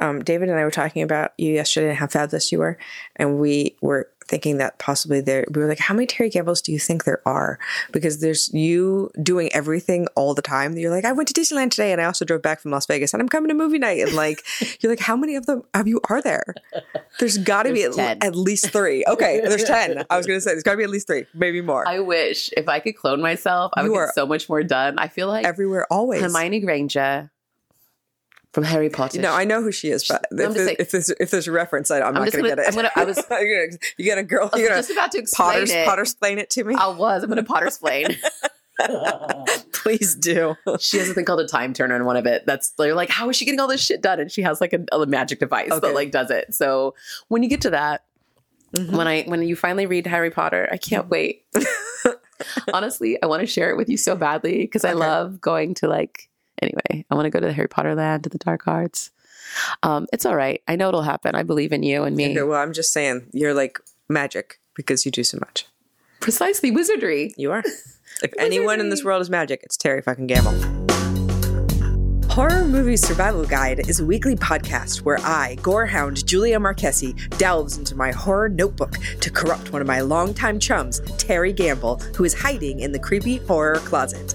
Um, David and I were talking about you yesterday and how fabulous you were, and we were thinking that possibly there. We were like, how many Terry Gambles do you think there are? Because there's you doing everything all the time. You're like, I went to Disneyland today, and I also drove back from Las Vegas, and I'm coming to movie night. And like, you're like, how many of them of you are there? There's got to be at, at least three. Okay, there's ten. I was gonna say there's got to be at least three, maybe more. I wish if I could clone myself, I would get so much more done. I feel like Everywhere, always. Hermione Granger from Harry Potter. No, I know who she is, but if, there's, saying- if there's if there's a reference, I, I'm, not gonna, gonna- get it. I'm gonna- I was- you got a girl. I was just about to explain Potter's it. Potter's explain it to me. I was. I'm going to Potter explain. Please do. she has a thing called a time turner in one of it. That's they're like, how is she getting all this shit done? And she has like a, a magic device Okay. that like does it. So when you get to that, Mhm. when I when you finally read Harry Potter, I can't wait. Honestly, I want to share it with you so badly because I love going to like. Anyway, I want to go to the Harry Potter land to the dark arts. Um, it's all right. I know it'll happen. I believe in you and me. Okay, well, I'm just saying you're like magic because you do so much. Precisely, wizardry. You are. If anyone in this world is magic, it's Terry fucking Gamble. Horror Movie Survival Guide is a weekly podcast where I, gorehound Julia Marchese, delves into my horror notebook to corrupt one of my longtime chums, Terry Gamble, who is hiding in the creepy horror closet.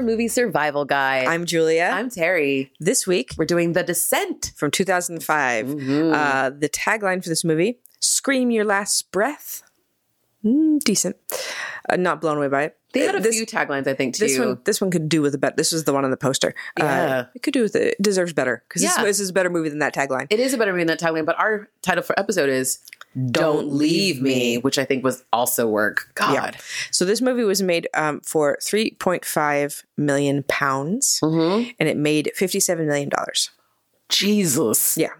Movie Survival Guide. I'm Julia. I'm Terry. this week We're doing The Descent. from 2005. Mhm. Uh, the tagline for this movie Scream Your Last Breath. Mm, decent. Uh, not blown away by it. They had a this, few taglines, I think, too. This one, this one could do with a better. This was the one on the poster. Uh, it could do with it. it deserves better because Yeah. this, this is a better movie than that tagline. It is a better movie than that tagline, but our title for episode is Don't Leave Me, which I think was also work. God. Yeah. So this movie was made um, for 3.5 million pounds, Mhm. and it made 57 million dollars. Jesus. Yeah,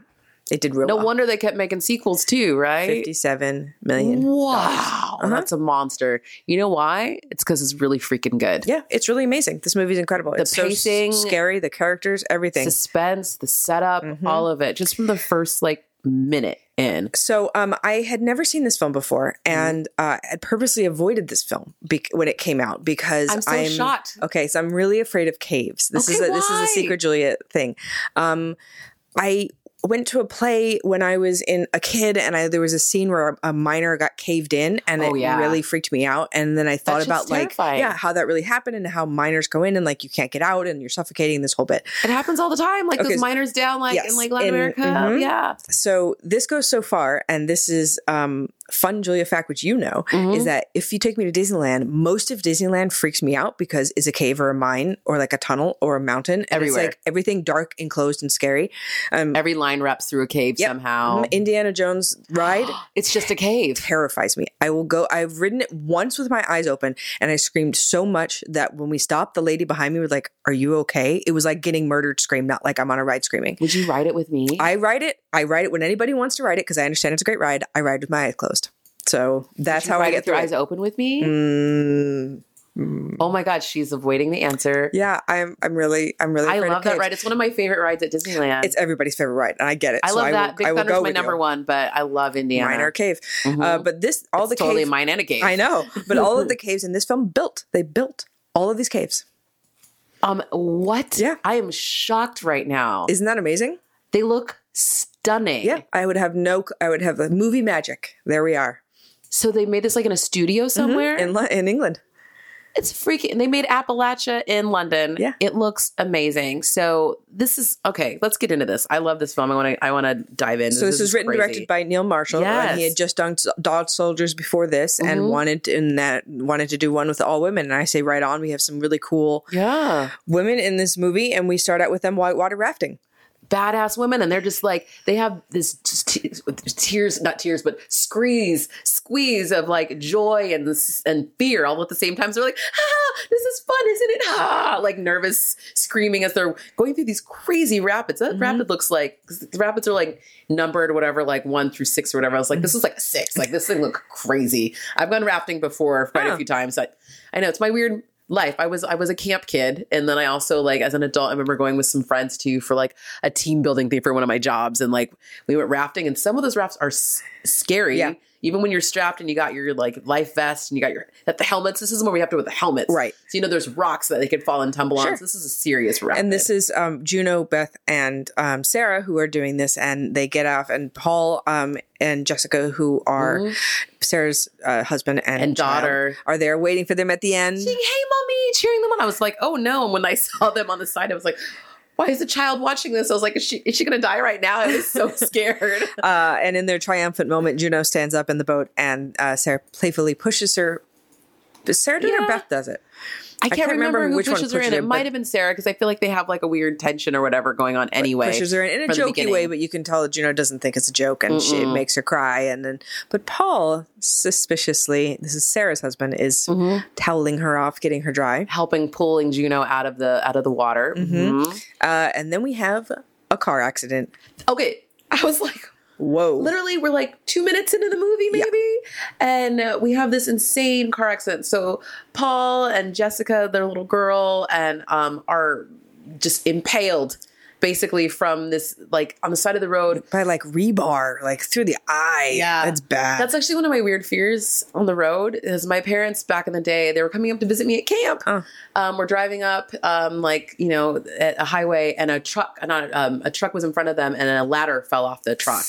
it did real No well. wonder they kept making sequels too, right? 57 million. Wow. Uh-huh. That's a monster. You know why? It's because it's really freaking good. Yeah, it's really amazing. This movie's incredible. The it's so pacing- scary, the characters, everything. Suspense, the setup, Mhm. all of it, just from the first like minute in. So um, I had never seen this film before, Mm-hmm. and uh, had purposely avoided this film bec when it came out because I'm so shocked. Okay, so I'm really afraid of caves. This is Okay, a, this is a secret Juliet thing. Um, I went to a play when I was in a kid, and I there was a scene where a, a miner got caved in, and Oh, it yeah. really freaked me out. And then I thought about like yeah, how that really happened, and how miners go in and like you can't get out, and you're suffocating this whole bit. It happens all the time. Like Okay, those so- miners down like Yes, in like Latin in- America. mhm. Yeah. So this goes so far, and this is um, fun Julia fact, which you know, Mhm. is that if you take me to Disneyland, most of Disneyland freaks me out because it's a cave or a mine or like a tunnel or a mountain. And Everywhere. It's like everything dark, enclosed, and scary. Um, Every line wraps through a cave Yep. somehow. Indiana Jones ride it's just a cave. terrifies me. I will go. I've ridden it once with my eyes open, and I screamed so much that when we stopped, the lady behind me was like, "Are you okay?" It was like getting murdered. Scream, not like I'm on a ride screaming. Would you ride it with me? I ride it. I ride it when anybody wants to ride it because I understand it's a great ride. I ride with my eyes closed. So that's how I get with your eyes open with me. Mm, Oh my god, she's avoiding the answer. yeah, I'm. I'm really. I'm really. I love that ride. It's one of my favorite rides at Disneyland. It's everybody's favorite ride, and I get it. I so love I that. Will, Big I Thunder's my number you. one, but I love Indiana. Minor cave, Mhm. uh, but this all It's the totally caves. mine and a cave. I know, but all of the caves in this film built. They built all of these caves. Um, what? Yeah. I am shocked right now. Isn't that amazing? they look stunning. Yeah, I would have no. I would have the movie magic. There we are So they made this like in a studio somewhere. in in England. It's freaking. They made Appalachia in London. Yeah. it looks amazing. So this is okay. Let's get into this. I love this film. I want to. I want to dive in. So this, was written and directed by Neil Marshall. and he had just done Dog Soldiers before this, and Mhm. wanted in that wanted to do one with all women. And I say right on. We have some really cool Yeah, women in this movie, and we start out with them whitewater rafting. badass women, and they're just like they have this just te- tears, not tears, but squeeze, squeeze of like joy and and fear all at the same time. So they're like, ah, this is fun, isn't it? Ah, like nervous screaming as they're going through these crazy rapids. That rapid looks like the rapids are like numbered or whatever, like one through six or whatever. I was like, this is like a six. Like this thing look crazy. I've gone rafting before quite a few times. I, I know it's my weird life. I was I was a camp kid, and then I also like as an adult, I remember going with some friends too for like a team building thing for one of my jobs, and like we went rafting, and some of those rafts are s- scary. Yeah. Even when you're strapped and you got your like life vest and you got your that the helmets. This is where we have to with the helmets, Right. So you know there's rocks that they could fall and tumble on. So this is a serious raft. And this is um, Juno, Beth, and um, Sarah who are doing this, and they get off, and Paul um, and Jessica, who are Sarah's uh, husband and, Mm-hmm. And daughter. are there waiting for them at the end. saying, "Hey, mommy!" cheering them on. I was like, "Oh no!" And when I saw them on the side, I was like. Why is the child watching this? I was like, is she is she gonna die right now? I was so scared. Uh, and in their triumphant moment, Juno stands up in the boat, and uh, Sarah playfully pushes her. Sarah do it or Beth does it? I can't, remember, who which her pushes in. It but- might have been Sarah because I feel like they have like a weird tension or whatever going on anyway. pushes her in in a jokey way, but you can tell that Juno doesn't think it's a joke, and she, it makes her cry. And then, but Paul suspiciously, this is Sarah's husband, is Mm-hmm. toweling her off, getting her dry. helping pulling Juno out of the out of the water. Mm-hmm. Mhm. Uh, and then we have a car accident. Okay, I was like, Whoa! literally, we're like two minutes into the movie, maybe, and uh, we have this insane car accident. So Paul and Jessica, their little girl, and um, are just impaled. Basically, from this, like on the side of the road, By like rebar, like through the eye. Yeah. that's bad. That's actually one of my weird fears on the road. Is my parents back in the day they were coming up to visit me at camp. Oh. Um, we're driving up, um, like you know, at a highway, and a truck, not um, a truck was in front of them, and a ladder fell off the truck,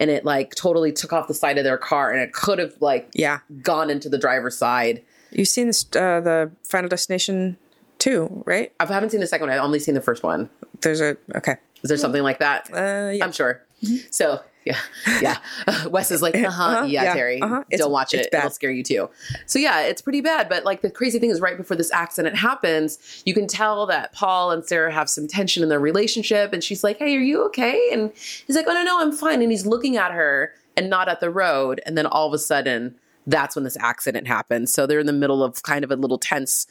and it like totally took off the side of their car, and it could have like yeah. gone into the driver's side. You've seen this, uh, the Final Destination two, right? I haven't seen the second one. I've only seen the first one. There's a okay. Is there something like that? Uh, yeah. I'm sure. So yeah, yeah. Wes is like, uh huh, Uh-huh, yeah, yeah, Terry, uh-huh. Don't watch it; it'll scare you too. So yeah, it's pretty bad. But like the crazy thing is, right before this accident happens, you can tell that Paul and Sarah have some tension in their relationship, and she's like, "Hey, are you okay?" And he's like, "Oh no, no, I'm fine." And he's looking at her and not at the road, and then all of a sudden, that's when this accident happens. So they're in the middle of kind of a little tense,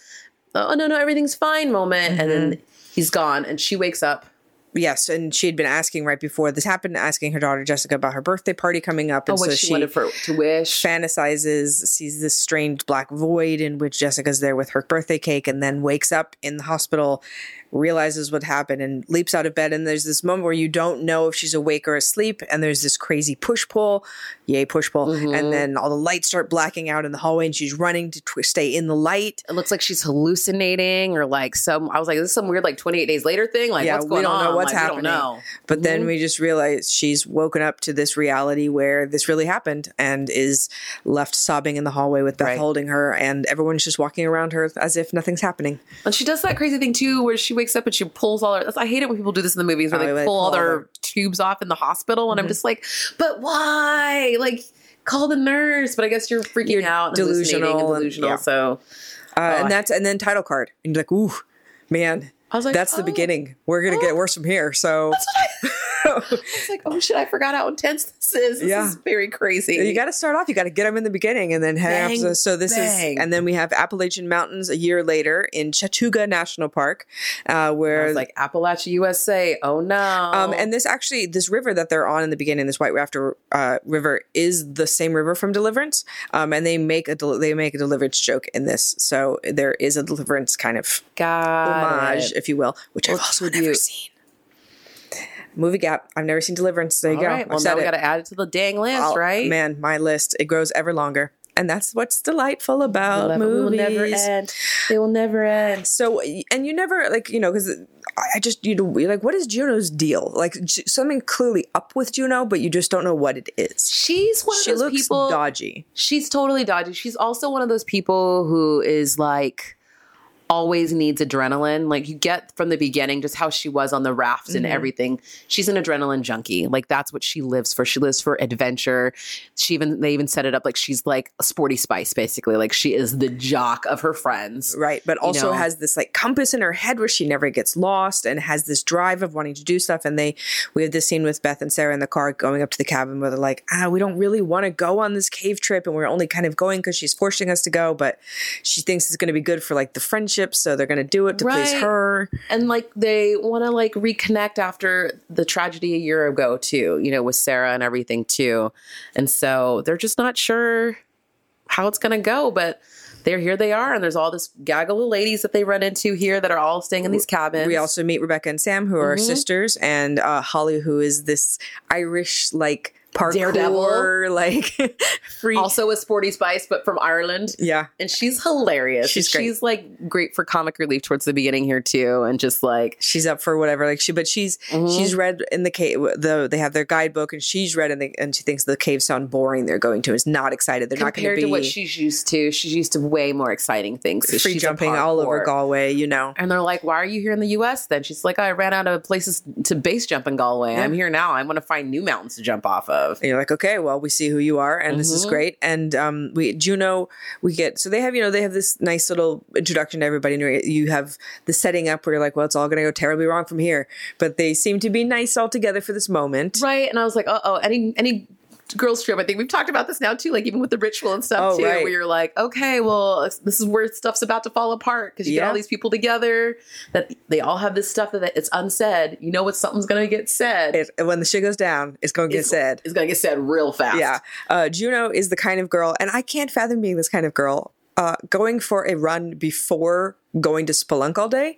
"Oh no, no, everything's fine" moment, and then he's gone, and she wakes up. Yes, and she had been asking right before this happened, asking her daughter Jessica about her birthday party coming up, Oh, and what so she, she wanted for to wish. fantasizes, sees this strange black void in which Jessica's there with her birthday cake, and then wakes up in the hospital, realizes what happened, and leaps out of bed. And there's this moment where you don't know if she's awake or asleep, and there's this crazy push pull, yay push pull, Mm-hmm. and then all the lights start blacking out in the hallway, and she's running to tw- stay in the light. it looks like she's hallucinating or like some I was like, this is some weird like 28 days later thing. Like Yeah, what's we don't on? know what's Like, happening. Know. But then Mm-hmm. we just realize she's woken up to this reality where this really happened and is left sobbing in the hallway with Beth Right. holding her, and everyone's just walking around her as if nothing's happening. And she does that crazy thing too where she wakes up and she pulls all her I hate it when people do this in the movies where Oh, they pull all pull all their their- Mm-hmm. tubes off in the hospital and I'm just like, but why? Like call the nurse. But I guess you're freaking You're out and delusional and and- delusional. yeah. So Uh, Oh, and that's and then title card, and you're like, ooh, man. I was like, that's the oh. beginning. We're gonna Oh. get worse from here. So it's like, oh shit, I forgot how intense this is. This Yeah. is very crazy. you got to start off. You got to get them in the beginning, and then head Bang, after. So this bang. is, and then we have Appalachian Mountains a year later in Chattooga National Park, uh, I where was like Appalachia USA. Oh no. Um, and this actually, this river that they're on in the beginning, this White Rafter uh, River, is the same river from Deliverance. Um, and they make a del- they make a Deliverance joke in this, so there is a Deliverance kind of God. homage, if you will, which I've also never seen. Movie gap. I've never seen Deliverance. There you All go. right. Well, now we got to add it to the dang list, Oh, right? Man, my list it grows ever longer, and that's what's delightful about It will never end. They will never end. So, and you never like you know because I just you know you're like what is Juno's deal? Like something clearly up with Juno, but you just don't know what it is. She's one of She those looks people. dodgy. She's totally dodgy. She's also one of those people who is like always needs adrenaline. Like you get from the beginning just how she was on the raft and everything. She's an adrenaline junkie. Like that's what she lives for. She lives for adventure. She even they even set it up like she's like a sporty spice basically. Like she is the jock of her friends. Right, but also know? has this like compass in her head where she never gets lost and has this drive of wanting to do stuff. And they, we have this scene with Beth and Sarah in the car going up to the cabin where they're like, ah, we don't really want to go on this cave trip and we're only kind of going because she's forcing us to go, but she thinks it's going to be good for like the friendship, so they're going to do it to please her. and like they want to like reconnect after the tragedy a year ago too you know with sarah and everything too and so they're just not sure how it's going to go but they're here they are and there's all this gaggle of ladies that they run into here that are all staying in these cabins We also meet Rebecca and Sam, who are Mm-hmm. sisters, and uh, Holly, who is this Irish like parkour, Daredevil. like free. also a sporty spice but from ireland yeah, and she's hilarious She's great. she's like great for comic relief towards the beginning here too and just like she's up for whatever. Like she, but she's Mm-hmm. she's read in the cave. The they have their guidebook, and she's read in the and she thinks the cave sound boring. They're going to is not excited. They're not going compared to be what she's used to she's used to way more exciting things So free she's jumping all over. Galway. You know, And they're like, "Why are you here in the U.S.?" Then she's like, "I ran out of places to base jump in Galway. I'm here now. I want to find new mountains to jump off of." And you're like, okay, well, we see who you are, and this is Mm-hmm. great. And um, we Juno, we get so they have you know they have this nice little introduction to everybody. And you have the setting up where you're like, well, it's all going to go terribly wrong from here, but they seem to be nice all together for this moment. Right? And I was like, "Uh oh, any any." Girls trip. I think we've talked about this now too, like even with the ritual and stuff Oh, too, right. where you're like, okay, well, this is where stuff's about to fall apart because you get all these people together that they all have this stuff that it's unsaid. You know what something's going to get said. It, when the shit goes down, it's going to get It's- said. It's going to get said real fast. Yeah. Uh, Juno is the kind of girl, and I can't fathom being this kind of girl, uh, going for a run before going to Spelunk all day.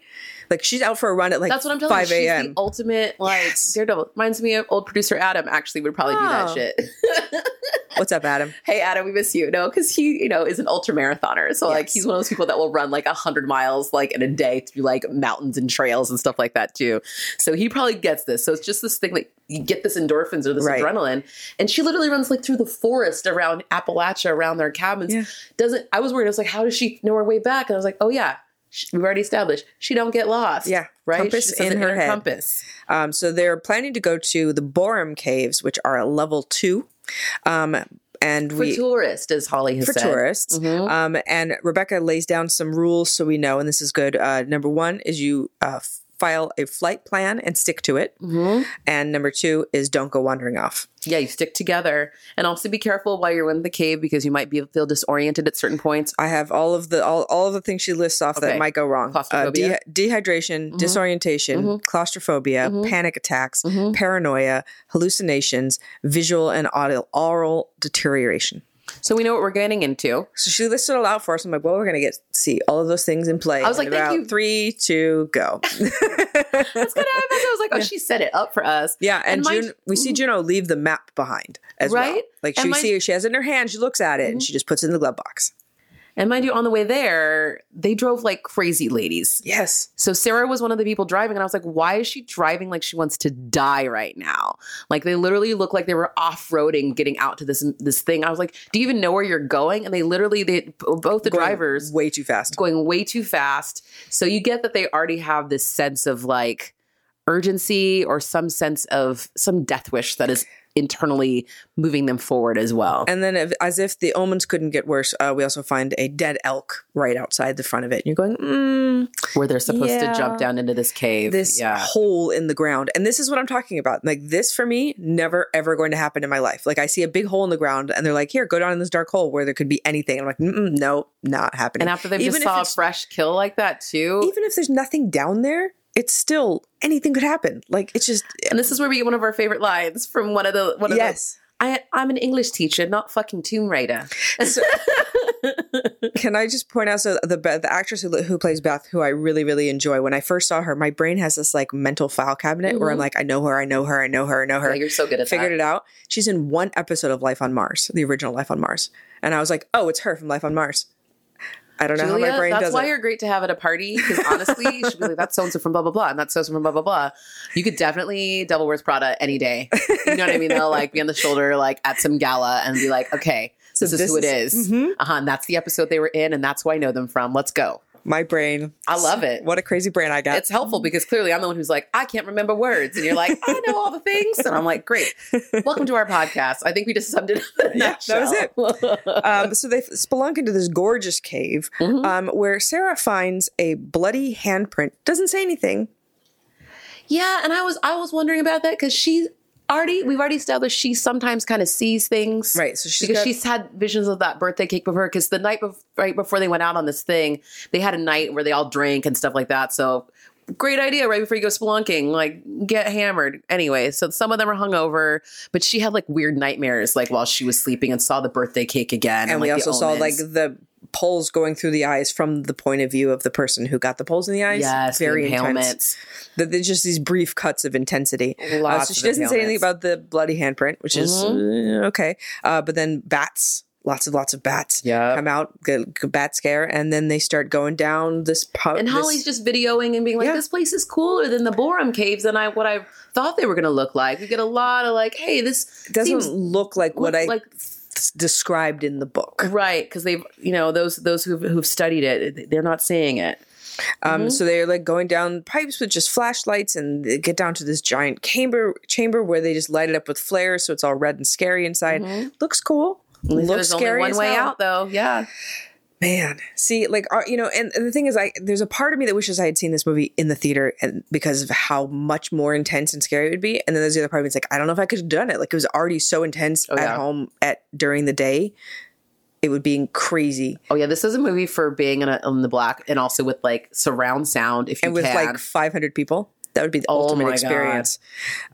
Like she's out for a run at like That's what I'm telling 5 you. She's a.m. the ultimate like Yes. daredevil. Reminds me of old producer Adam. Actually, would probably do that Oh. shit. What's up, Adam? hey Adam, we miss you. No, because he, you know, is an ultra marathoner. So like he's one of those people that will run like a hundred miles like in a day through like mountains and trails and stuff like that too. So he probably gets this. So it's just this thing like you get this endorphins or this Right. adrenaline. And she literally runs like through the forest around Appalachia, around their cabins. Yeah. Doesn't I was worried, I was like, how does she know her way back? And I was like, oh yeah. We've already established she don't get lost. Yeah. right. Compass in her head. Compass. Um, so they're planning to go to the Boreham Caves, which are at level two. Um, and we, For tourists, as Holly has for said. tourists. Mhm. Um, and Rebecca lays down some rules so we know, and this is good. Uh, number one is you uh, file a flight plan and stick to it. Mhm. And number two is don't go wandering off. Yeah, you stick together, and also be careful while you're in the cave because you might be feel disoriented at certain points. I have all of the all, all of the things she lists off that might go wrong. Uh, Claustrophobia? Mm-hmm. dehydration, disorientation, claustrophobia, panic attacks, Mm-hmm. paranoia, hallucinations, visual and audio, oral deterioration. So we know what we're getting into. So she listed it all out for us. I'm like, well, we're gonna get see all of those things in play. I was like, thank you. Three, two, go. That's gonna happen. I was like, oh, she set it up for us. yeah, and, mind- June, we see mhm. Juno leave the map behind as well. Right? Like she mind- see she has it in her hand. She looks at it and mhm. she just puts it in the glove box. And mind you, on the way there, they drove like crazy ladies. Yes. So Sarah was one of the people driving, and I was like, why is she driving like she wants to die right now? Like they literally look like they were off roading, getting out to this this thing. I was like, do you even know where you're going? And they literally, they both the Going drivers way too fast. going way too fast. So you get that they already have this sense of like urgency or some sense of some death wish that is internally moving them forward as well. And then, if, as if the omens couldn't get worse, uh, we also find a dead elk right outside the front of it. And you're going, mm, where they're supposed Yeah. to jump down into this cave. this yeah. hole in the ground. And this is what I'm talking about. Like, this for me, never ever going to happen in my life. Like, I see a big hole in the ground and they're like, here, go down in this dark hole where there could be anything. And I'm like, no, not happening. And after they've Even just saw a fresh kill like that too. even if there's nothing down there, it's still anything could happen. Like, it's just, and this is where we get one of our favorite lines from one of the one of yes. the I I'm an English teacher, not fucking Tomb Raider. So- Can I just point out so the the actress who who plays Beth, who I really really enjoy. When I first saw her, my brain has this like mental file cabinet where I'm mm-hmm. like, I know her, I know her, I know her, I know her. Yeah, you're so good at Figured that. it out. She's in one episode of Life on Mars, the original Life on Mars, and I was like, oh, it's her from Life on Mars. I don't know how my brain that's does why it. you're great to have at a party. Because honestly, you should be like, that's so and so from blah blah blah, and that's so and so from blah blah blah. You could definitely Devil Wears Prada any day. You know what I mean? They'll like be on the shoulder, like at some gala, and be like, okay, so this is who it is- is. Uh-huh, and that's the episode they were in, and that's who I know them from. Let's go. My brain. I love it. What a crazy brain I got. It's helpful because clearly I'm the one who's like, I can't remember words. And you're like, I know all the things. And I'm like, great. Welcome to our podcast. I think we just summed it up. Yeah, that was it. um, so they spelunk into this gorgeous cave Mhm. um, where Sarah finds a bloody handprint. Doesn't say anything. yeah, and I was I was wondering about that because she already we've already established she sometimes kind of sees things. Right. So she's because got, she's had visions of that birthday cake before. Because the night bef- right before they went out on this thing, they had a night where they all drank and stuff like that. So great idea right before you go spelunking, like get hammered. Anyway, so some of them are hungover, but she had like weird nightmares, like while she was sleeping and saw the birthday cake again. and we like, also saw like the poles going through the eyes from the point of view of the person who got the poles in the eyes. yes, very the intense. impalements. That there's just these brief cuts of intensity. Uh, Lots so of she doesn't say anything about the bloody handprint, which is Mhm. uh, okay. Uh, but then bats, lots of lots of bats Yeah. come out, good bat scare, and then they start going down this. pub. And this- Holly's just videoing and being like, Yeah. "This place is cooler than the Boreham caves than I what I thought they were going to look like." We get a lot of like, "Hey, this doesn't look like what I like described in the book. right because they've you know those those who've, who've studied it, they're not seeing it." Um, Mm-hmm. So they're like going down pipes with just flashlights, and they get down to this giant chamber chamber where they just light it up with flares, so it's all red and scary inside. Looks cool. Looks There's only scary one as way out, though. Yeah, Man, see, like uh, you know, and, and the thing is, I there's a part of me that wishes I had seen this movie in the theater, and because of how much more intense and scary it would be. And then there's the other part of me that's like, I don't know if I could have done it. Like it was already so intense Oh, at yeah. home at during the day. It would be crazy, Oh yeah, this is a movie for being in, a, in the black and also with like surround sound. If you and with can. like 500 people. That would be the Oh ultimate experience.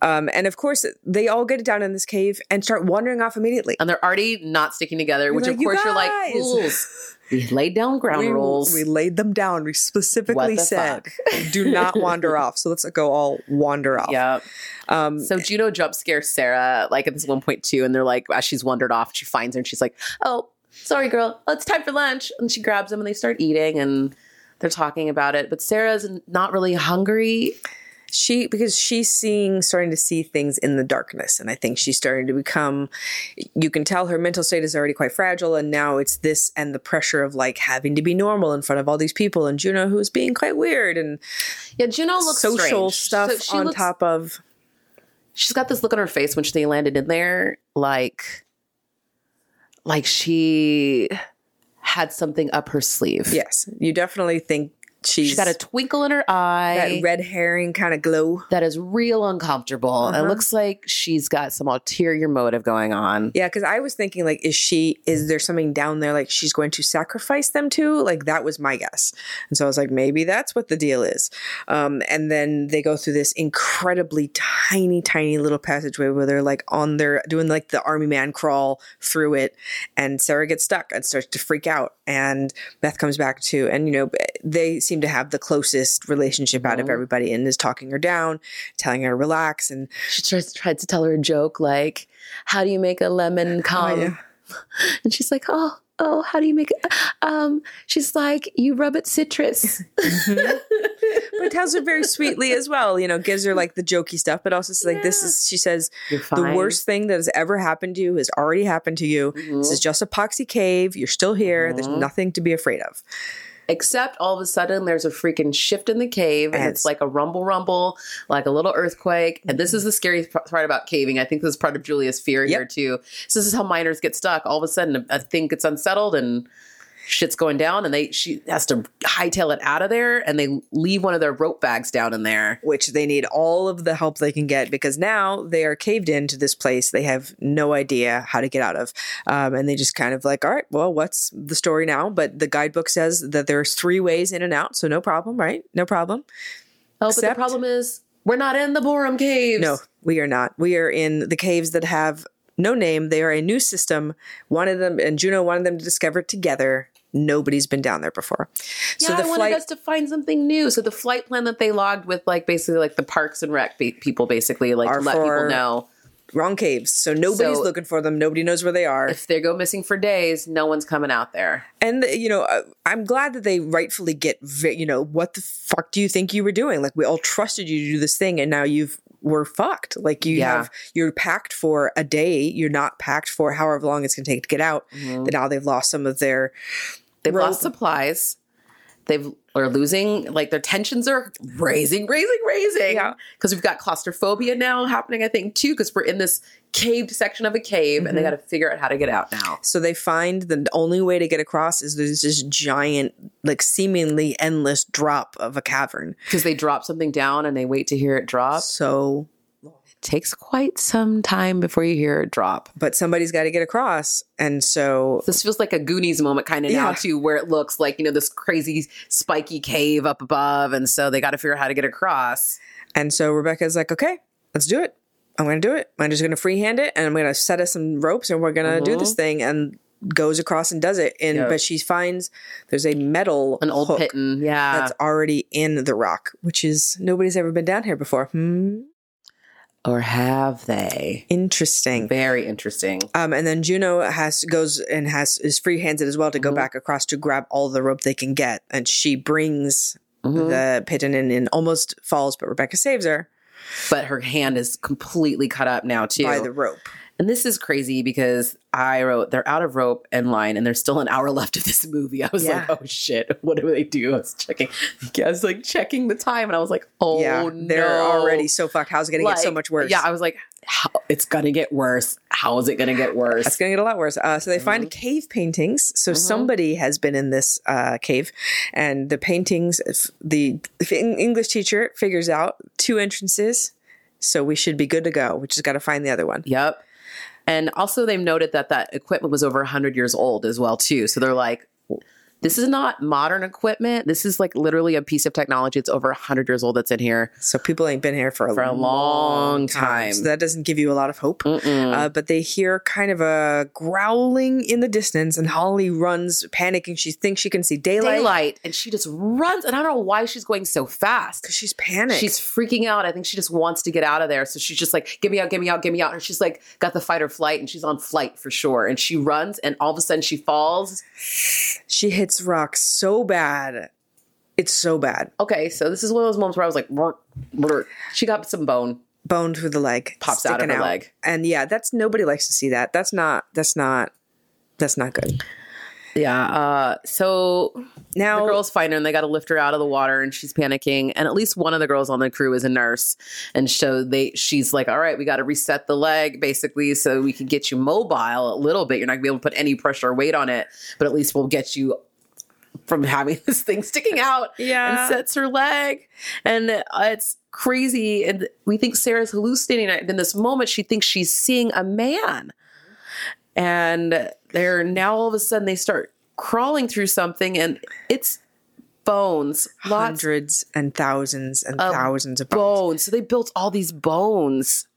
Um, and of course, they all get down in this cave and start wandering off immediately. and they're already not sticking together, which like, of course you're like guys." We laid down ground we, rules. we laid them down. We specifically said, "Do not wander off." So let's go all wander off. yeah. Um, So Juno jump scares Sarah like at this one point too, and they're like, as she's wandered off, she finds her and she's like, "Oh, sorry, girl, oh, it's time for lunch." And she grabs them and they start eating and they're talking about it. But Sarah's not really hungry. She because she's seeing starting to see things in the darkness and i think she's starting to become you can tell her mental state is already quite fragile and now it's this and the pressure of like having to be normal in front of all these people and juno who's being quite weird and Yeah, Juno looks social strange. stuff So on looks- top of She's got this look on her face when she landed in there, like, like she had something up her sleeve. yes you definitely think she's She's got a twinkle in her eye. that red herring kind of glow that is real uncomfortable. It Uh-huh. looks like she's got some ulterior motive going on. yeah because i was thinking like is she is there something down there like she's going to sacrifice them to like that was my guess and so i was like maybe that's what the deal is um, and then they go through this incredibly tiny tiny little passageway where they're like on their doing like the army man crawl through it and sarah gets stuck and starts to freak out and beth comes back too and you know they seem to have the closest relationship out of Mhm. everybody and is talking her down telling her to relax and She tries, tried to tell her a joke like, How do you make a lemon come? yeah. And she's like, Oh, oh, how do you make it? Um, she's like, You rub it citrus. but tells her very sweetly as well. You know, gives her like the jokey stuff, but also says like this is. She says the worst thing that has ever happened to you has already happened to you. Mhm. This is just a poxy cave. You're still here. There's Mhm. nothing to be afraid of. Except all of a sudden there's a freaking shift in the cave and And it's it's- like a rumble rumble, like a little earthquake. And this is the scary part about caving. I think this is part of Julia's fear here too. So this is how miners get stuck. All of a sudden a, a thing gets unsettled and shit's going down and they she has to hightail it out of there and they leave one of their rope bags down in there. Which they need all of the help they can get because now they are caved into this place. They have no idea how to get out of, um, and they just kind of like, all right, well, what's the story now? But the guidebook says that there's three ways in and out, so no problem, right? No problem. Oh, but the problem is we're not in the Boreham caves. No, we are not. We are in the caves that have no name. They are a new system. Wanted them, and Juno wanted them to discover together. Nobody's been down there before. Yeah, so the I wanted flight, us to find something new. So the flight plan that they logged with, like basically like the Parks and Rec be- people, basically like let people know wrong caves. So nobody's So- looking for them. Nobody knows where they are. if they go missing for days, no one's coming out there. and you know, uh, I'm glad that they rightfully get. You know, what the fuck do you think you were doing? Like we all trusted you to do this thing, and now you've we're fucked. Like you Yeah. have you're packed for a day. You're not packed for however long it's going to take to get out. Mhm. Now they've lost some of their They've rope. lost supplies. they've are losing like their tensions are raising, raising, raising. Yeah. Because we've got claustrophobia now happening, I think, too, because we're in this caved section of a cave and they Mhm. got to figure out how to get out now. So they find the only way to get across is there's this giant, like seemingly endless drop of a cavern. Because they drop something down and they wait to hear it drop. So, takes quite some time before you hear it drop. but somebody's got to get across, and so This feels like a Goonies moment kind of now Yeah. too, where it looks like you know this crazy spiky cave up above, and so they got to figure out how to get across. and so Rebecca's like, okay, let's do it. I'm going to do it. I'm just going to freehand it, and I'm going to set us some ropes, and we're going to do this thing. And goes across and does it. And Yep. but she finds there's a metal An old piton, yeah. that's already in the rock, which is nobody's ever been down here before. Hmm. Or have they? Interesting. Very interesting. Um, and then Juno has goes and has is free handed as well to go Mhm. back across to grab all the rope they can get, and she brings Mhm. the pigeon in and almost falls, but Rebecca saves her But her hand is completely cut up now too. by the rope. And this is crazy because I wrote they're out of rope and line, and there's still an hour left of this movie. I was Yeah. like, oh shit, what do they do? I was checking, I was like checking the time, and I was like, oh yeah, they're no. already so fucked. How's it gonna get so much worse? Yeah, I was like, how, it's gonna get worse. How is it gonna get worse? It's going to get a lot worse. Uh, so they Mm-hmm. find cave paintings. So somebody has been in this uh, cave, and the paintings. The English teacher figures out two entrances, so we should be good to go. We just got to find the other one. Yep. And also, they've noted that that equipment was over 100 years old as well, too. So they're like, this is not modern equipment. This is like literally a piece of technology. It's over 100 years old that's in here. So people ain't been here for a, For a long time. So that doesn't give you a lot of hope. Uh, but they hear kind of a growling in the distance, and Holly runs, panicking. She thinks she can see daylight Daylight. And she just runs. And I don't know why she's going so fast. because she's panicked. She's freaking out. I think she just wants to get out of there. So she's just like, get me out, get me out, get me out. And she's like, got the fight or flight, and she's on flight for sure. And she runs, and all of a sudden she falls. she hits rocks so bad. It's so bad. Okay, so this is one of those moments where I was like, "Brr, brr." she got some bone. Bone through the leg, Pops out of her leg. and yeah, that's nobody likes to see that. That's not. That's not. That's not good. Yeah. Uh, so Now, the girls find her and they got to lift her out of the water and she's panicking. And at least one of the girls on the crew is a nurse. And so they, she's like, all right, we got to reset the leg basically so we can get you mobile a little bit. You're not gonna be able to put any pressure or weight on it, but at least we'll get you from having this thing sticking out Yeah. and sets her leg. And uh, it's crazy. And we think Sarah's hallucinating. And in this moment, she thinks she's seeing a man. And they're now all of a sudden they start crawling through something and it's bones. Hundreds and thousands and of thousands of bones. bones. So they built all these bones.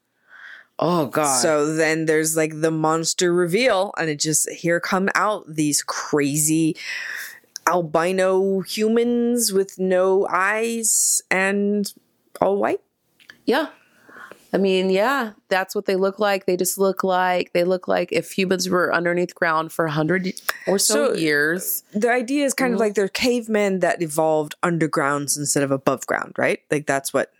Oh god. So then there's like the monster reveal, and it just here come out these crazy albino humans with no eyes and all white. yeah. I mean, yeah, that's what they look like. They just look like they look like if humans were underneath ground for a hundred or so, So- years. The idea is kind of mm-hmm. like they're cavemen that evolved undergrounds instead of above ground, right? Like that's what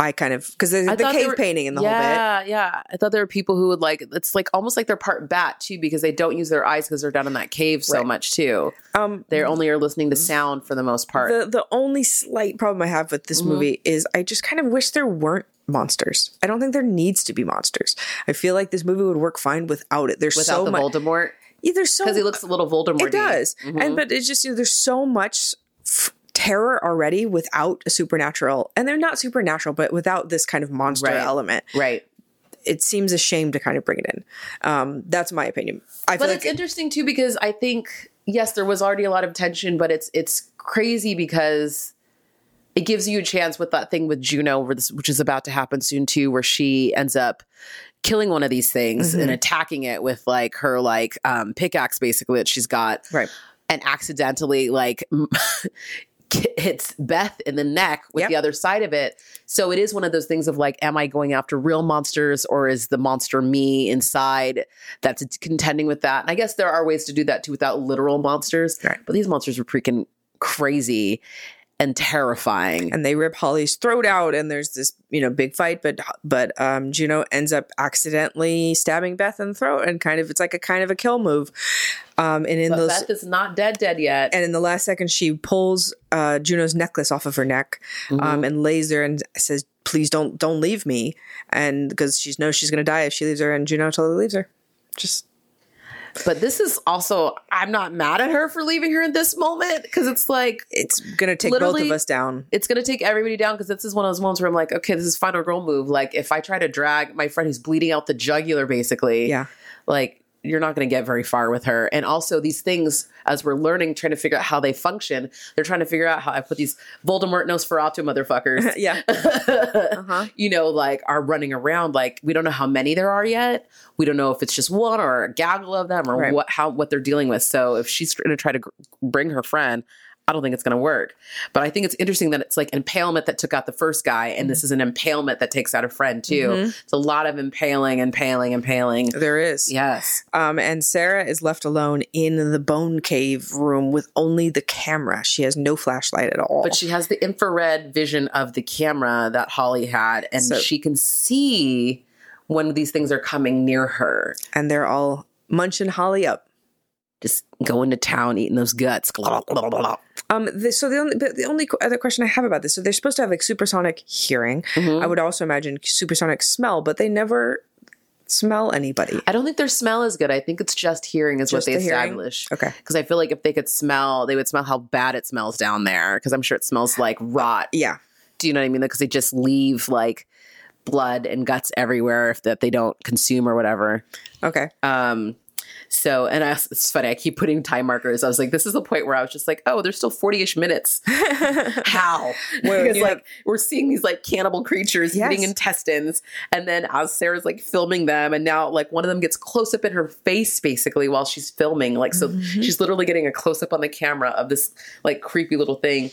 I kind of because there's the cave were- painting in the whole bit. yeah, Yeah, I thought there were people who would like it's like almost like they're part bat too because they don't use their eyes because they're down in that cave so Right. much too. Um, They only are listening to sound for the most part. the the only slight problem I have with Mm-hmm. this movie is I just kind of wish there weren't monsters. I don't think there needs to be monsters. I feel like this movie would work fine without it. There's Without so the much. Voldemort, Yeah, there's so because he looks a little Voldemort. It does, Mm-hmm. and but it's just you know, there's so much f- terror already without a supernatural, and they're not supernatural, but without this kind of monster Right. element, right? it seems a shame to kind of bring it in. Um, that's my opinion. I But it's interesting too because I think yes, there was already a lot of tension, but it's it's crazy because it gives you a chance with that thing with Juno, which is about to happen soon too, where she ends up killing one of these things Mm-hmm. and attacking it with like her like um, pickaxe, basically that she's got, right. and accidentally like hits Beth in the neck with Yep. the other side of it. So it is one of those things of like, am I going after real monsters or is the monster me inside that's contending with that? And I guess there are ways to do that too without literal monsters. Right. But these monsters were freaking crazy. And terrifying. and they rip Holly's throat out, and there's this you know big fight. But but um, Juno ends up accidentally stabbing Beth in the throat, and kind of it's like a kind of a kill move. Um, and in But those Beth is not dead, dead yet. and in the last second, she pulls uh, Juno's necklace off of her neck Mm-hmm. um, and lays there and says, "Please don't don't leave me," and because she knows she's gonna die if she leaves her, and Juno totally leaves her. Just but this is also, I'm not mad at her for leaving her in this moment because it's like, it's gonna take both of us down. it's going to take everybody down because this is one of those moments where I'm like, okay, this is final girl move. Like, if I try to drag my friend who's bleeding out the jugular, basically, Yeah. like you're not going to get very far with her. And also, these things, as we're learning, trying to figure out how they function, they're trying to figure out how I put these Voldemort Nosferatu motherfuckers, Yeah. Uh-huh. you know, like are running around. Like, we don't know how many there are yet. We don't know if it's just one or a gaggle of them or Right. what how what they're dealing with. So, if she's going to try to bring her friend, I don't think it's going to work. But I think it's interesting that it's like impalement that took out the first guy, and Mm-hmm. this is an impalement that takes out a friend too. It's a lot of impaling, impaling, impaling. There is. Yes. Um, and Sarah is left alone in the bone cave room with only the camera. She has no flashlight at all. But she has the infrared vision of the camera that Holly had, and So- she can see when these things are coming near her. and they're all munching Holly up. Just going to town, eating those guts. Um, the, so the only but the only other question I have about this, so they're supposed to have like supersonic hearing. Mm-hmm. I would also imagine supersonic smell, but they never smell anybody. I don't think their smell is good. I think it's just hearing is Just what they the hearing? establish. Okay. Because I feel like if they could smell, they would smell how bad it smells down there. Because I'm sure it smells like rot. Yeah. Do you know what I mean? Because they just leave like blood and guts everywhere if that they don't consume or whatever. Okay. Um, so, and I, it's funny. I keep putting time markers. I was like, this is the point where I was just like, oh, there's still forty ish minutes. How? Because you like we're seeing these like cannibal creatures Yes. eating intestines, and then as Sarah's like filming them, and now like one of them gets close up in her face basically while she's filming. Like, so Mm-hmm. she's literally getting a close up on the camera of this like creepy little thing.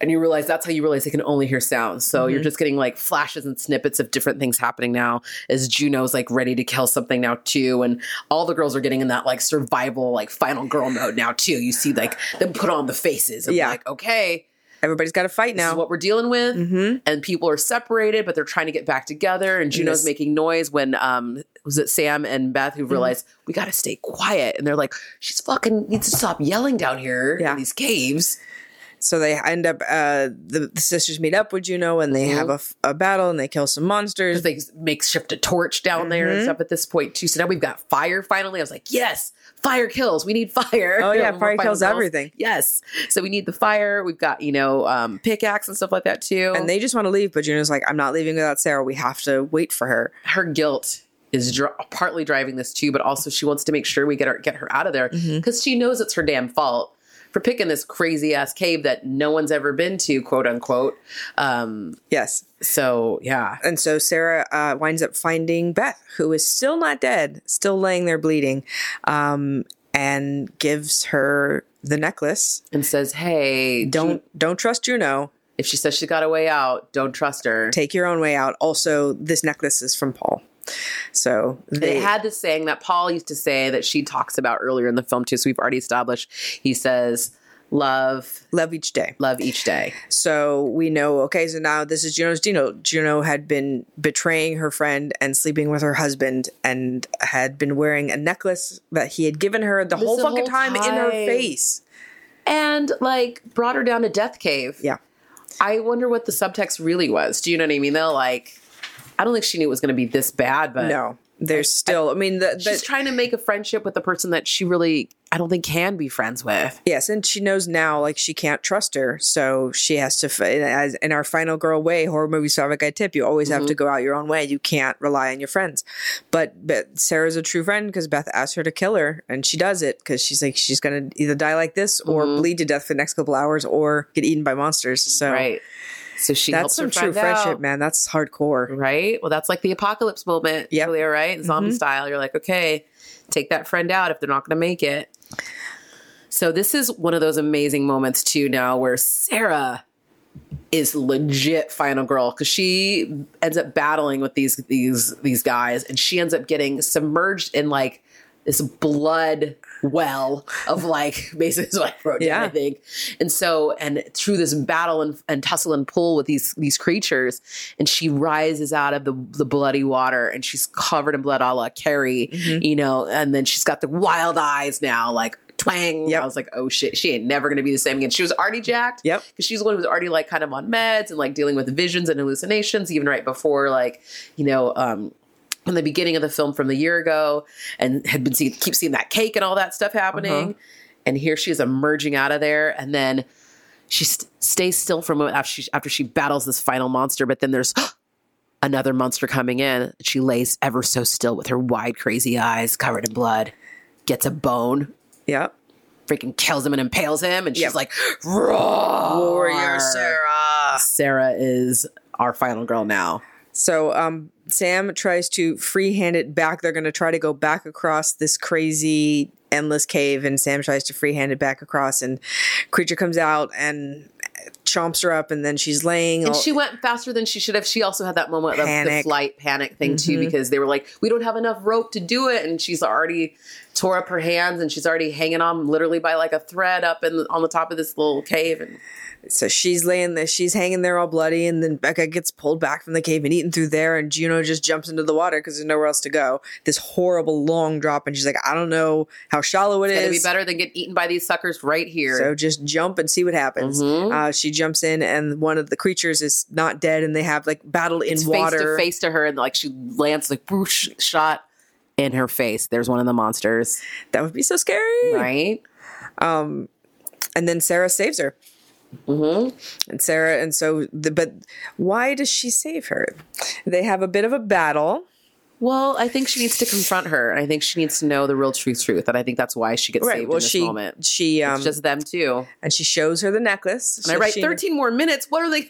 And you realize that's how you realize they can only hear sounds. So Mm-hmm. you're just getting like flashes and snippets of different things happening now as Juno's like ready to kill something now too. And all the girls are getting in that like survival, like final girl mode now too. You see like them put on the faces and Yeah. like, okay, Everybody's got to fight this is now. what we're dealing with. hmm And people are separated, but they're trying to get back together. And Juno's this- making noise when um was it Sam and Beth Mm-hmm. who realized we gotta stay quiet. And they're like, she's fucking needs to stop yelling down here Yeah. in these caves. So they end up. Uh, the, the sisters meet up with Juno, and they Mhm. have a battle, and they kill some monsters. They make shift a torch down there Mm-hmm. and stuff at this point too. So now we've got fire finally. I was like, yes, fire kills. We need fire. Oh, yeah, fire kills everything. Yes. So we need the fire. We've got, you know, um, pickaxe and stuff like that too. and they just want to leave, but Juno's like, "I'm not leaving without Sarah. We have to wait for her." her guilt is dr- partly driving this too, but also she wants to make sure we get her get her out of there Mm-hmm. because she knows it's her damn fault for picking this crazy ass cave that no one's ever been to, quote unquote. Um, Yes. so yeah, And so Sarah uh, winds up finding Beth, who is still not dead, still laying there bleeding, um, and gives her the necklace. and says, "Hey, Don't don't trust Juno. if she says she got a way out, don't trust her." Take your own way out. Also, this necklace is from Paul. So they They had this saying that Paul used to say that she talks about earlier in the film too. So we've already established. He says, "Love, love each day. love each day." So we know, okay, so now this is Juno's Juno. Juno had been betraying her friend and sleeping with her husband and had been wearing a necklace that he had given her the whole fucking whole time in her face. And like brought her down to Death Cave. Yeah. I wonder what the subtext really was. Do you know what I mean? Though, like, I don't think she knew it was going to be this bad, but No. There's still, I, mean, the, the, she's trying to make a friendship with the person that she really, I don't think, can be friends with. Yes, and she knows now, like she can't trust her, so she has to. As in our final girl way, horror movie star like I tip, you always have mm-hmm. to go out your own way. You can't rely on your friends. But but Sarah's a true friend because Beth asked her to kill her, and she does it because she's like she's gonna either die like this or mm-hmm. bleed to death for the next couple hours or get eaten by monsters. So Right. So she that's helps some true friendship, out. man. That's hardcore. Right. Well, that's like the apocalypse moment, Yep. Julia, right? Mm-hmm. Zombie style. You're like, okay, take that friend out if they're not going to make it. So this is one of those amazing moments too. Now where Sarah is legit final girl because she ends up battling with these these these guys, and she ends up getting submerged in like this blood well of like basically is what I wrote down, Yeah. I think. And so and through this battle and, and tussle and pull with these these creatures, and she rises out of the the bloody water and she's covered in blood a la Carrie, Mm-hmm. you know, and then she's got the wild eyes now, like twang. Yep. I was like, oh shit, she ain't never gonna be the same again. She was already jacked. Yep. Because she's the one who was already like kind of on meds and like dealing with visions and hallucinations, even right before like, you know, um in the beginning of the film from the year ago and had been seeing keep seeing that cake and all that stuff happening. Uh-huh. And here she is emerging out of there and then she st- stays still for a moment after she after she battles this final monster, but then there's another monster coming in. She lays ever so still with her wide, crazy eyes covered in blood, gets a bone, Yep. freaking kills him and impales him, and she's Yep. like, Roar! Warrior Sarah. Sarah is our final girl now. So um, Sam tries to freehand it back. They're going to try to go back across this crazy endless cave, and Sam tries to freehand it back across, and creature comes out and chomps her up, and then she's laying. And all- she went faster than she should have. She also had that moment of the Panic. Mm-hmm. flight panic thing too, because they were like, "We don't have enough rope to do it," and she's already tore up her hands, and she's already hanging on literally by like a thread up in on the top of this little cave. And so she's laying there, she's hanging there all bloody, and then Becca gets pulled back from the cave and eaten through there, and Juno just jumps into the water because there's nowhere else to go. This horrible long drop, and she's like, I don't know how shallow it it's gonna be better than get eaten by these suckers right here. So just jump and see what happens. Mm-hmm. Uh, she jumps in, and one of the creatures is not dead, and they have like battle in it's water. face to face to her, and like she lands like whoosh, shot in her face. There's one of the monsters, That would be so scary. right? And then Sarah saves her. Mm-hmm. And Sarah, and so, the, but why does she save her? They have a bit of a battle. Well, I think she needs to confront her, and I think she needs to know the real truth, truth, and I think that's why she gets saved Well, in this she moment. she um It's just them too, and she shows her the necklace. And I write she- 13 more minutes. What are they?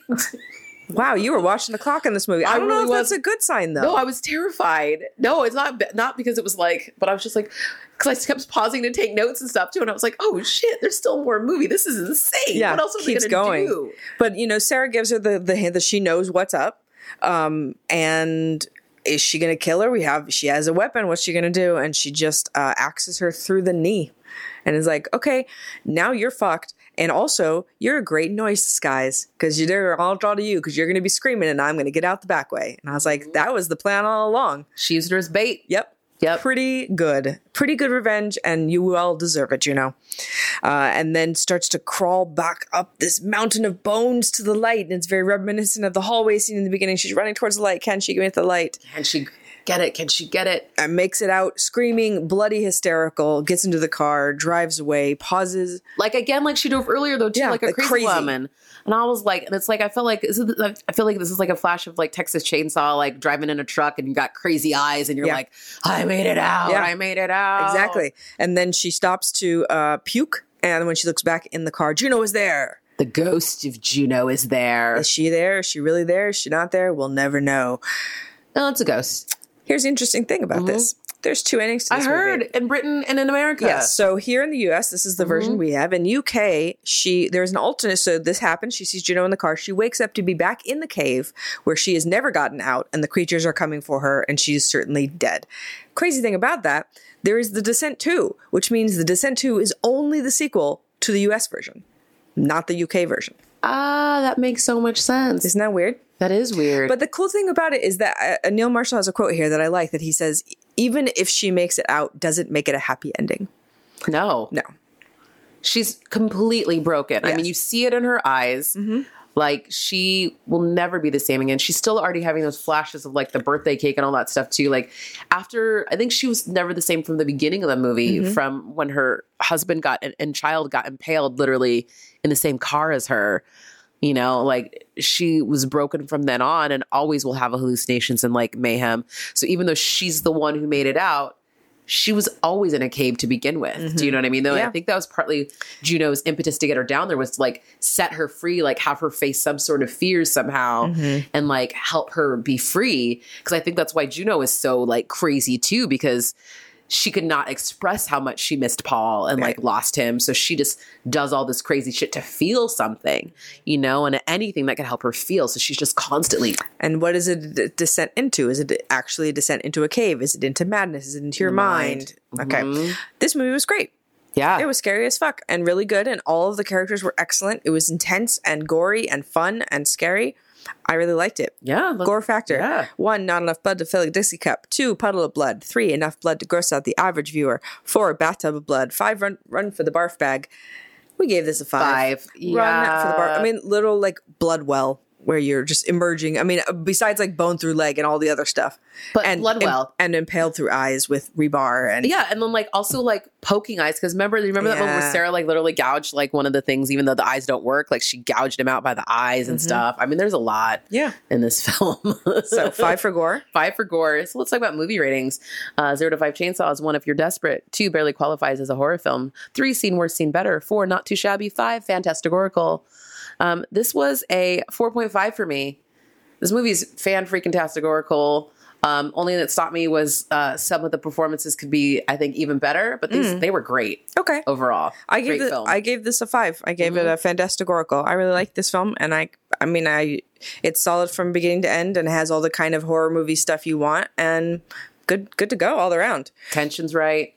Wow, you were watching the clock in this movie. I, I don't know really if that's a good sign though. no, I was terrified. No, it's not. Not because it was like, but I was just like, because I kept pausing to take notes and stuff too, and I was like, oh shit, there's still more movie. This is insane. yeah, what else are keeps going. do? But you know, Sarah gives her the the hint that she knows what's up. Um, and is she going to kill her? We have she has a weapon. What's she going to do? And she just uh, axes her through the knee, and is like, okay, now you're fucked. And also, you're a great noise disguise because they're all draw to you because you're going to be screaming, and I'm going to get out the back way. And I was like, that was the plan all along. She used her as bait. Yep. Yep. Pretty good. Pretty good revenge, and you well deserve it, you know. Uh, and then starts to crawl back up this mountain of bones to the light. And it's very reminiscent of the hallway scene in the beginning. She's running towards the light. Can she get the light? Can she get it? Can she get it? And makes it out, screaming, bloody hysterical, gets into the car, drives away, pauses. Like again, like she drove earlier though, too, Yeah, like a like crazy, crazy. woman. And I was like, and it's like I felt like this is, I feel like this is like a flash of like Texas Chainsaw, like driving in a truck and you got crazy eyes and you're Yeah. like, I made it out. Yeah. I made it out. Exactly. And then she stops to uh, puke. And when she looks back in the car, Juno is there. The ghost of Juno is there. Is she there? Is she really there? Is she not there? We'll never know. No, it's a ghost. Here's the interesting thing about this. There's two endings to Mm-hmm. I heard movie. in Britain and in America. Yes. So here in the U.S., this is the version we have. In UK, she there's an alternate. So this happens. She sees Juno in the car. She wakes up to be back in the cave where she has never gotten out, and the creatures are coming for her, and she's certainly dead. Crazy thing about that, there is the Descent 2, which means the Descent 2 is only the sequel to the U.S. version, not the UK version. Ah, that makes so much sense. Isn't that weird? That is weird. But the cool thing about it is that uh, Neil Marshall has a quote here that I like that he says, "Even if she makes it out, doesn't make it a happy ending." no. No. She's completely broken. I Yes. Mm-hmm. mean, you see it in her eyes. Like she will never be the same again. She's still already having those flashes of like the birthday cake and all that stuff too. Like after, I think she was never the same from the beginning of the movie, Mm-hmm. from when her husband got and, and child got impaled literally in the same car as her. You know, like she was broken from then on and always will have hallucinations and like mayhem. So even though she's the one who made it out, she was always in a cave to begin with. Do you mm-hmm. know what I mean? Though Yeah. I think that was partly Juno's impetus to get her down there was to like set her free, like have her face some sort of fears somehow mm-hmm. and like help her be free. Cause I think that's why Juno is so like crazy too, because she could not express how much she missed Paul and like lost him. So she just does all this crazy shit to feel something, you know, and anything that could help her feel. So she's just constantly And what is it descent into? Is it actually a descent into a cave? Is it into madness? Is it into your mind? Mind. Okay. Mm-hmm. This movie was great. Yeah. It was scary as fuck and really good, and all of the characters were excellent. It was intense and gory and fun and scary. I really liked it. yeah. look- Gore factor. Yeah. One, not enough blood to fill a Dixie cup. Two, puddle of blood. Three, enough blood to gross out the average viewer. Four, bathtub of blood. Five, run run for the barf bag. We gave this a five. Five. Run for the barf. I mean, little like blood well where you're just emerging. I mean, besides like bone through leg and all the other stuff. But and blood well. and impaled through eyes with rebar and Yeah, and then like also like poking eyes because remember remember that moment where Sarah like literally gouged like one of the things even though the eyes don't work like she gouged him out by the eyes and stuff. I mean, there's a lot yeah. in this film. So five for gore. five for gore. So let's talk about movie ratings. Uh, zero to five chainsaws. One, if you're desperate. Two, barely qualifies as a horror film. Three, seen worse, seen better. Four, not too shabby. Five, fantasticorical. Um, this was a 4.5 for me. This movie's fan freaking tasticorical. Um, only that stopped me was uh, some of the performances could be, I think, even better, but these they were great Okay. overall. I gave the, film. I gave this a five. I gave it a fantastic oracle. I really like this film, and I I mean I it's solid from beginning to end, and has all the kind of horror movie stuff you want, and good good to go all around. Tension's right.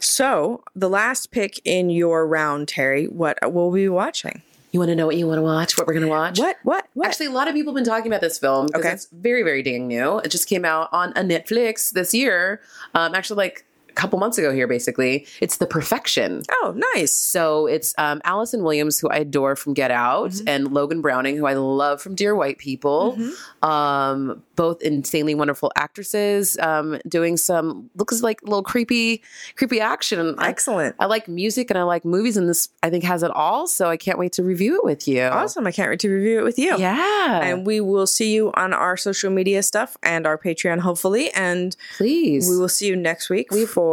So the last pick in your round, Terry, what will we be watching? You want to know what you want to watch? What we're going to watch? What what what? Actually, a lot of people have been talking about this film because Okay. it's very, very dang new. It just came out on a Netflix this year. Um, actually, like couple months ago here, basically. It's The Perfection. oh, nice. So it's um, Allison Williams, who I adore from Get Out, Mm-hmm. and Logan Browning, who I love from Dear White People. Um, both insanely wonderful actresses, um, doing some looks like little creepy, creepy action. Excellent. I like music and I like movies, and this I think has it all. So I can't wait to review it with you. Awesome. I can't wait to review it with you. Yeah. And we will see you on our social media stuff and our Patreon, hopefully. And Please. we will see you next week for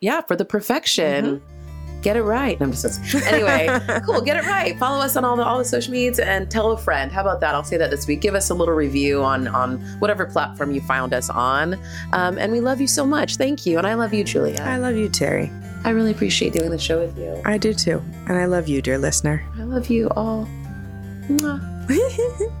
yeah, for the perfection. Mm-hmm. Get it right. No, I'm just anyway. cool. Get it right. Follow us on all the all the social medias and tell a friend. How about that? I'll say that this week. Give us a little review on on whatever platform you found us on. Um, and we love you so much. Thank you. And I love you, Julia. I love you, Terry. I really appreciate doing the show with you. I do too. And I love you, dear listener. I love you all. Mwah.